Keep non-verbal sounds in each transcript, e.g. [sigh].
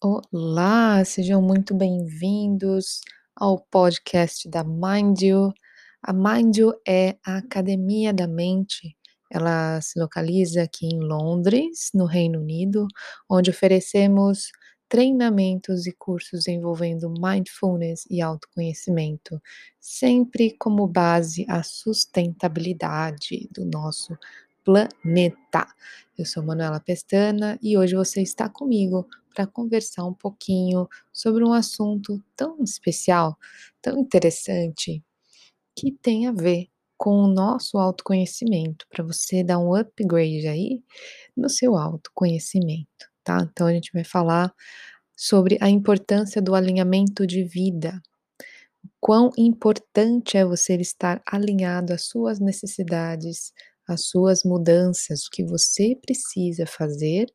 Olá, sejam muito bem-vindos ao podcast da Mind You. A Mind You é a academia da mente. Ela se localiza aqui em Londres, no Reino Unido, onde oferecemos treinamentos e cursos envolvendo mindfulness e autoconhecimento, sempre como base a sustentabilidade do nosso planeta. Eu sou Manuela Pestana e hoje você está comigo para conversar um pouquinho sobre um assunto tão especial, tão interessante, que tem a ver com o nosso autoconhecimento, para você dar um upgrade aí no seu autoconhecimento, tá? Então a gente vai falar sobre a importância do alinhamento de vida. Quão importante é você estar alinhado às suas necessidades, às suas mudanças, o que você precisa fazer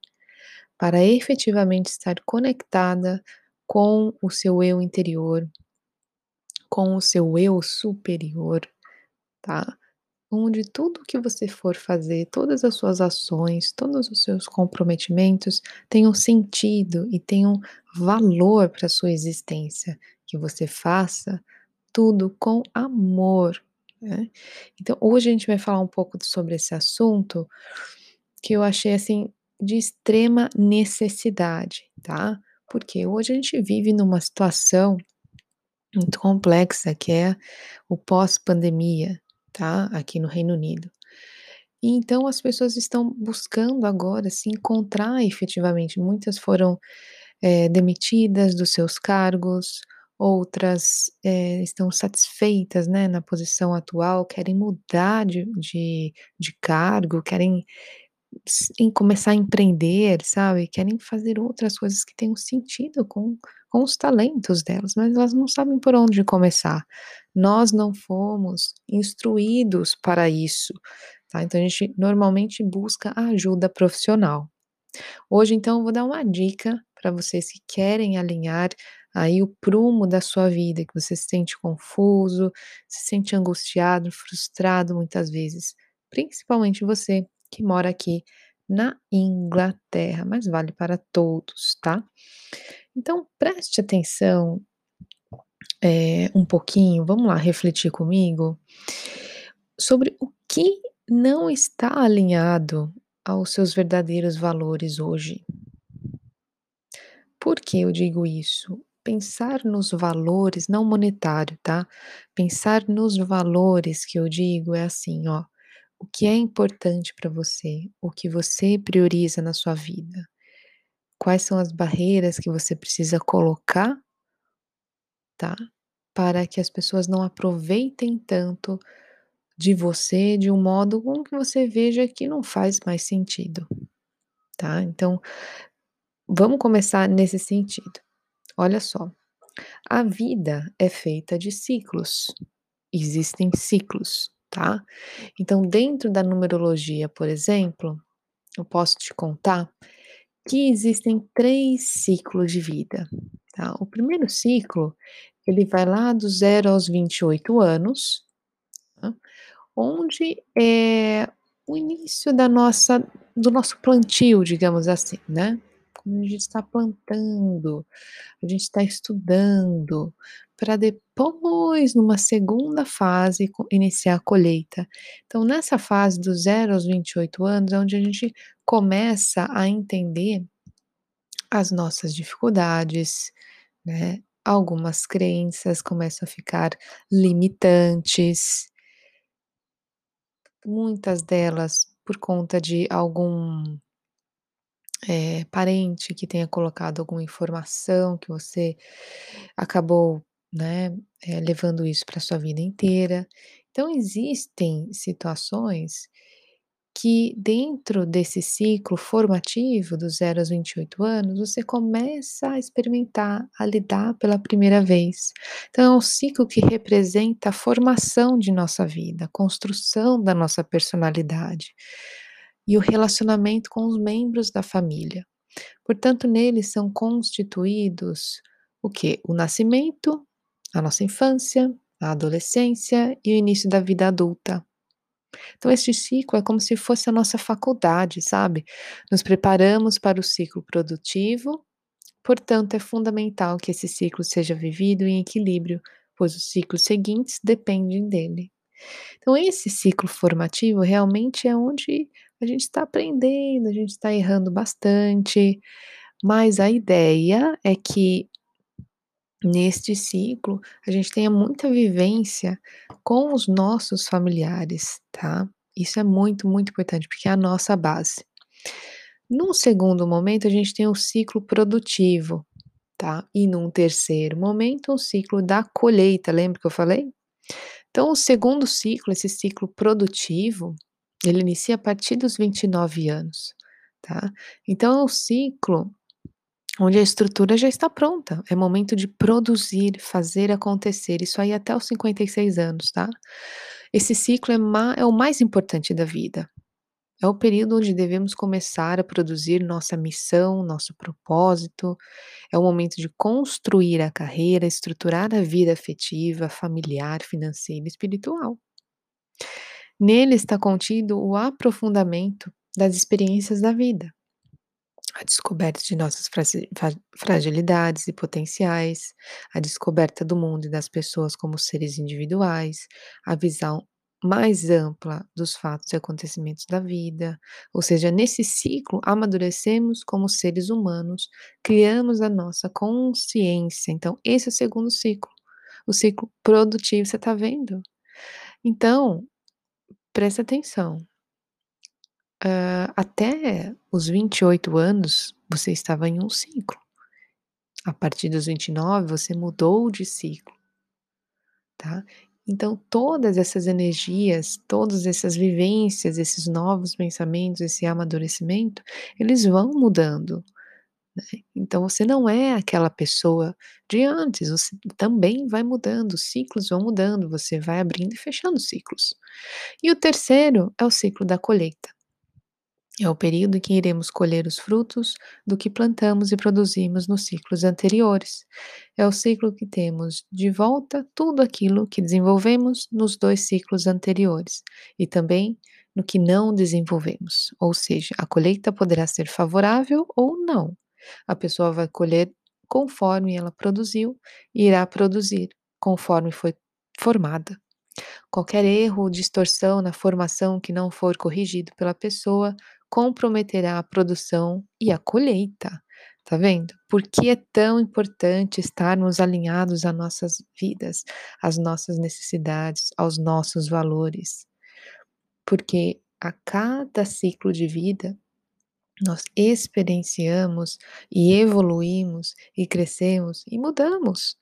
para efetivamente estar conectada com o seu eu interior, com o seu eu superior, tá? Onde tudo que você for fazer, todas as suas ações, todos os seus comprometimentos tenham sentido e tenham valor para a sua existência, que você faça tudo com amor, né? Então, hoje a gente vai falar um pouco sobre esse assunto que eu achei assim de extrema necessidade, tá? Porque hoje a gente vive numa situação muito complexa que é o pós-pandemia, tá? Aqui no Reino Unido. E então as pessoas estão buscando agora se encontrar efetivamente. Muitas foram é, demitidas dos seus cargos, outras é, estão satisfeitas né, na posição atual, querem mudar de, de, de cargo, querem em começar a empreender, sabe? Querem fazer outras coisas que tenham sentido com, com os talentos delas, mas elas não sabem por onde começar. Nós não fomos instruídos para isso, tá? Então a gente normalmente busca ajuda profissional. Hoje, então, eu vou dar uma dica para vocês que querem alinhar aí o prumo da sua vida, que você se sente confuso, se sente angustiado, frustrado muitas vezes, principalmente você que mora aqui na Inglaterra, mas vale para todos, tá? Então preste atenção é, um pouquinho, vamos lá refletir comigo sobre o que não está alinhado aos seus verdadeiros valores hoje. Por que eu digo isso? Pensar nos valores, não monetário, tá? Pensar nos valores que eu digo é assim, ó. O que é importante para você? O que você prioriza na sua vida? Quais são as barreiras que você precisa colocar, tá? Para que as pessoas não aproveitem tanto de você de um modo com que você veja que não faz mais sentido, tá? Então, vamos começar nesse sentido. Olha só, a vida é feita de ciclos. Existem ciclos tá? Então, dentro da numerologia, por exemplo, eu posso te contar que existem três ciclos de vida, tá? O primeiro ciclo, ele vai lá do zero aos 28 anos, tá? onde é o início da nossa, do nosso plantio, digamos assim, né? A gente está plantando, a gente está estudando, para depois, numa segunda fase, iniciar a colheita. Então, nessa fase do 0 aos 28 anos, é onde a gente começa a entender as nossas dificuldades, né? Algumas crenças começam a ficar limitantes, muitas delas por conta de algum é, parente que tenha colocado alguma informação que você acabou né, eh, levando isso para sua vida inteira. Então existem situações que dentro desse ciclo formativo dos 0 aos 28 anos, você começa a experimentar, a lidar pela primeira vez. Então é um ciclo que representa a formação de nossa vida, a construção da nossa personalidade e o relacionamento com os membros da família. Portanto, neles são constituídos o que? O nascimento, a nossa infância, a adolescência e o início da vida adulta. Então, este ciclo é como se fosse a nossa faculdade, sabe? Nos preparamos para o ciclo produtivo, Portanto, é fundamental que esse ciclo seja vivido em equilíbrio, pois os ciclos seguintes dependem dele. Então, esse ciclo formativo realmente é onde a gente está aprendendo, a gente está errando bastante, mas a ideia é que neste ciclo a gente tenha muita vivência com os nossos familiares, tá? Isso é muito, muito importante, porque é a nossa base. Num segundo momento, a gente tem o ciclo produtivo, tá? E num terceiro momento, o ciclo da colheita, lembra que eu falei? Então, o segundo ciclo, esse ciclo produtivo, ele inicia a partir dos 29 anos, tá? Então, é o ciclo onde a estrutura já está pronta, é momento de produzir, fazer acontecer, isso aí até os 56 anos, tá? Esse ciclo é, ma é o mais importante da vida. É o período onde devemos começar a produzir nossa missão, nosso propósito. É o momento de construir a carreira, estruturar a vida afetiva, familiar, financeira e espiritual. Nele está contido o aprofundamento das experiências da vida a descoberta de nossas fragilidades e potenciais, a descoberta do mundo e das pessoas como seres individuais, a visão mais ampla dos fatos e acontecimentos da vida. Ou seja, nesse ciclo, amadurecemos como seres humanos, criamos a nossa consciência. Então, esse é o segundo ciclo, o ciclo produtivo, você está vendo? Então, presta atenção. Uh, até os 28 anos, você estava em um ciclo. A partir dos 29, você mudou de ciclo, tá? Então, todas essas energias, todas essas vivências, esses novos pensamentos, esse amadurecimento, eles vão mudando. Né? Então, você não é aquela pessoa de antes, você também vai mudando, os ciclos vão mudando, você vai abrindo e fechando ciclos. E o terceiro é o ciclo da colheita. É o período em que iremos colher os frutos do que plantamos e produzimos nos ciclos anteriores. É o ciclo que temos de volta tudo aquilo que desenvolvemos nos dois ciclos anteriores e também no que não desenvolvemos. Ou seja, a colheita poderá ser favorável ou não. A pessoa vai colher conforme ela produziu e irá produzir conforme foi formada. Qualquer erro ou distorção na formação que não for corrigido pela pessoa comprometerá a produção e a colheita. Tá vendo? Por que é tão importante estarmos alinhados às nossas vidas, às nossas necessidades, aos nossos valores? Porque a cada ciclo de vida, nós experienciamos e evoluímos e crescemos e mudamos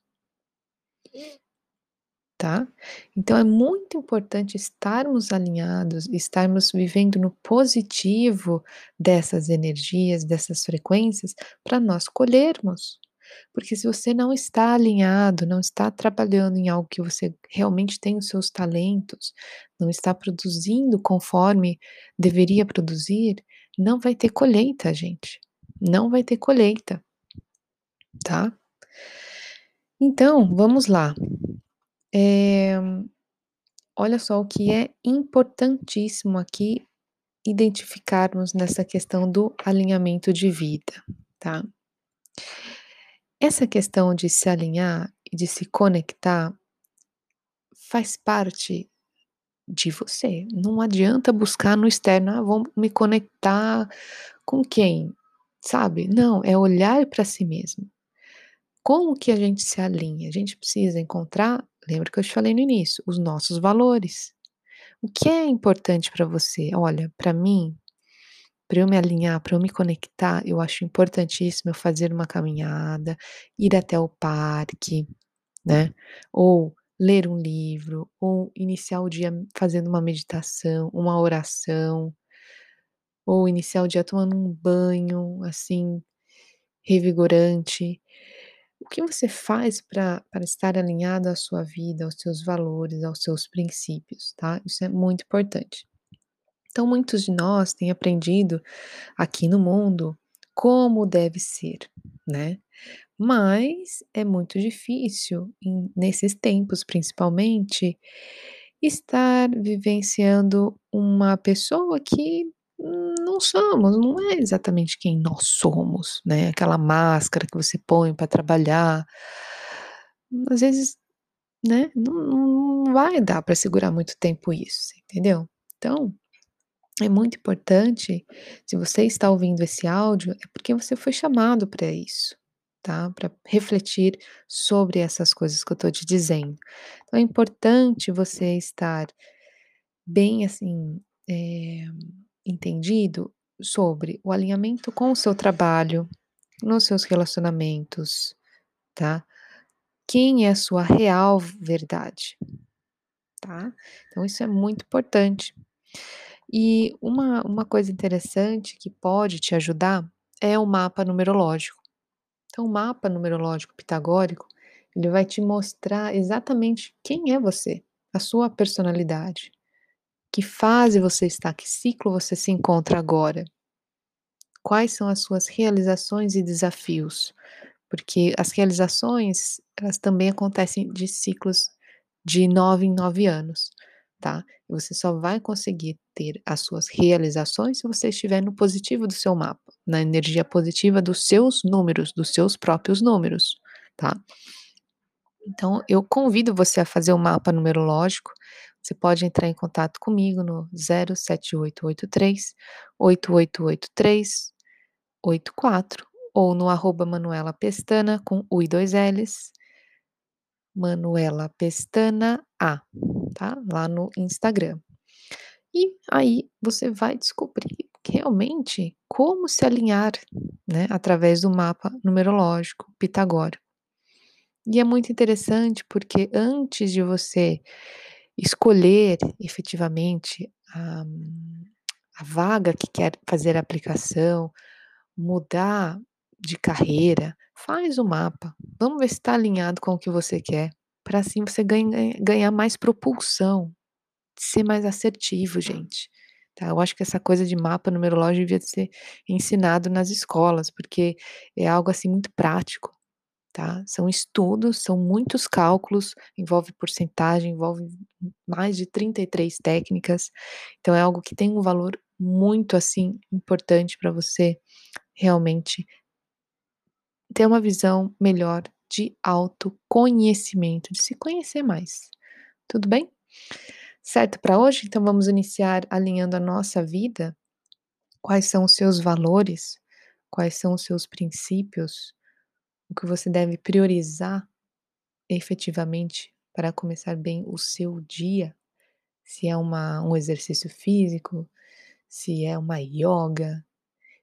tá? Então é muito importante estarmos alinhados, estarmos vivendo no positivo dessas energias, dessas frequências, para nós colhermos. Porque se você não está alinhado, não está trabalhando em algo que você realmente tem os seus talentos, não está produzindo conforme deveria produzir, não vai ter colheita, gente. Não vai ter colheita, tá? Então, vamos lá. É, olha só o que é importantíssimo aqui identificarmos nessa questão do alinhamento de vida, tá? Essa questão de se alinhar e de se conectar faz parte de você. Não adianta buscar no externo, ah, vou me conectar com quem, sabe? Não, é olhar para si mesmo. Como que a gente se alinha? A gente precisa encontrar Lembra que eu te falei no início, os nossos valores. O que é importante para você? Olha, para mim, para eu me alinhar, para eu me conectar, eu acho importantíssimo eu fazer uma caminhada, ir até o parque, né? Ou ler um livro, ou iniciar o dia fazendo uma meditação, uma oração, ou iniciar o dia tomando um banho, assim, revigorante. O que você faz para estar alinhado à sua vida, aos seus valores, aos seus princípios, tá? Isso é muito importante. Então, muitos de nós têm aprendido aqui no mundo como deve ser, né? Mas é muito difícil, em, nesses tempos principalmente, estar vivenciando uma pessoa que não somos, não é exatamente quem nós somos, né, aquela máscara que você põe para trabalhar. Às vezes, né, não não vai dar para segurar muito tempo isso, entendeu? Então, é muito importante, se você está ouvindo esse áudio, é porque você foi chamado para isso, tá, pra refletir sobre essas coisas que eu tô te dizendo. Então é importante você estar bem, assim, eh, entendido sobre o alinhamento com o seu trabalho, nos seus relacionamentos, tá. Quem é a sua real verdade, tá. Então isso é muito importante. E uma uma coisa interessante que pode te ajudar é o mapa numerológico. Então o mapa numerológico pitagórico, ele vai te mostrar exatamente quem é você, a sua personalidade, que fase você está, que ciclo você se encontra agora. Quais são as suas realizações e desafios, porque as realizações, elas também acontecem de ciclos de 9 em 9 anos, tá. Você só vai conseguir ter as suas realizações se você estiver no positivo do seu mapa, na energia positiva dos seus números, dos seus próprios números, tá. Então eu convido você a fazer o mapa numerológico, você pode entrar em contato comigo no 07883 888384 ou no arroba Manuela Pestana com U e 2 L's. Manuela Pestana A, tá, lá no Instagram. E aí você vai descobrir realmente como se alinhar, né, através do mapa numerológico pitagórico. E é muito interessante, porque antes de você escolher efetivamente a a vaga que quer fazer a aplicação, mudar de carreira, faz o mapa, vamos ver se tá alinhado com o que você quer, pra assim você ganha ganhar mais propulsão, ser mais assertivo gente, tá. Eu acho que essa coisa de mapa numerológico devia ser ensinado nas escolas, porque é algo, assim, muito prático, tá. São estudos, são muitos cálculos, envolve porcentagem, envolve mais de 33 técnicas, então é algo que tem um valor muito, assim, importante pra você realmente ter uma visão melhor de autoconhecimento, de se conhecer mais, tudo bem? Certo pra hoje? Então vamos iniciar alinhando a nossa vida? Quais são os seus valores? Quais são os seus princípios? O que você deve priorizar efetivamente para começar bem o seu dia? Se é uma um exercício físico, se é uma ioga,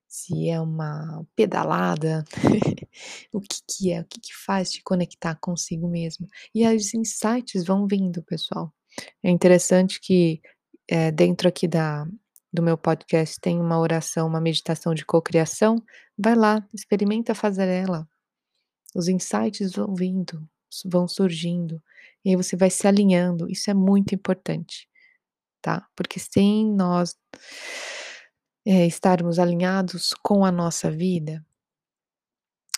se é uma pedalada, [laughs] o que que é, o que que faz te conectar consigo mesmo? E os insights vão vindo pessoal. É interessante que, eh, dentro aqui da do meu podcast tem uma oração, uma meditação de cocriação, vai lá, experimenta fazer ela. Os insights vão vindo, vão surgindo, e aí você vai se alinhando, isso é muito importante, tá. Porque sem nós eh, estarmos alinhados com a nossa vida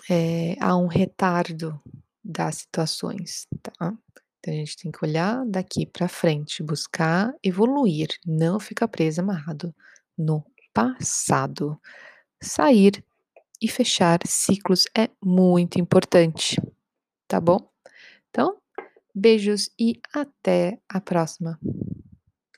eh, há um retardo das situações, tá. Então a gente tem que olhar daqui pra frente, buscar evoluir, não ficar preso, amarrado no passado. Sair e fechar ciclos é muito importante, tá bom? Então, beijos e até a próxima.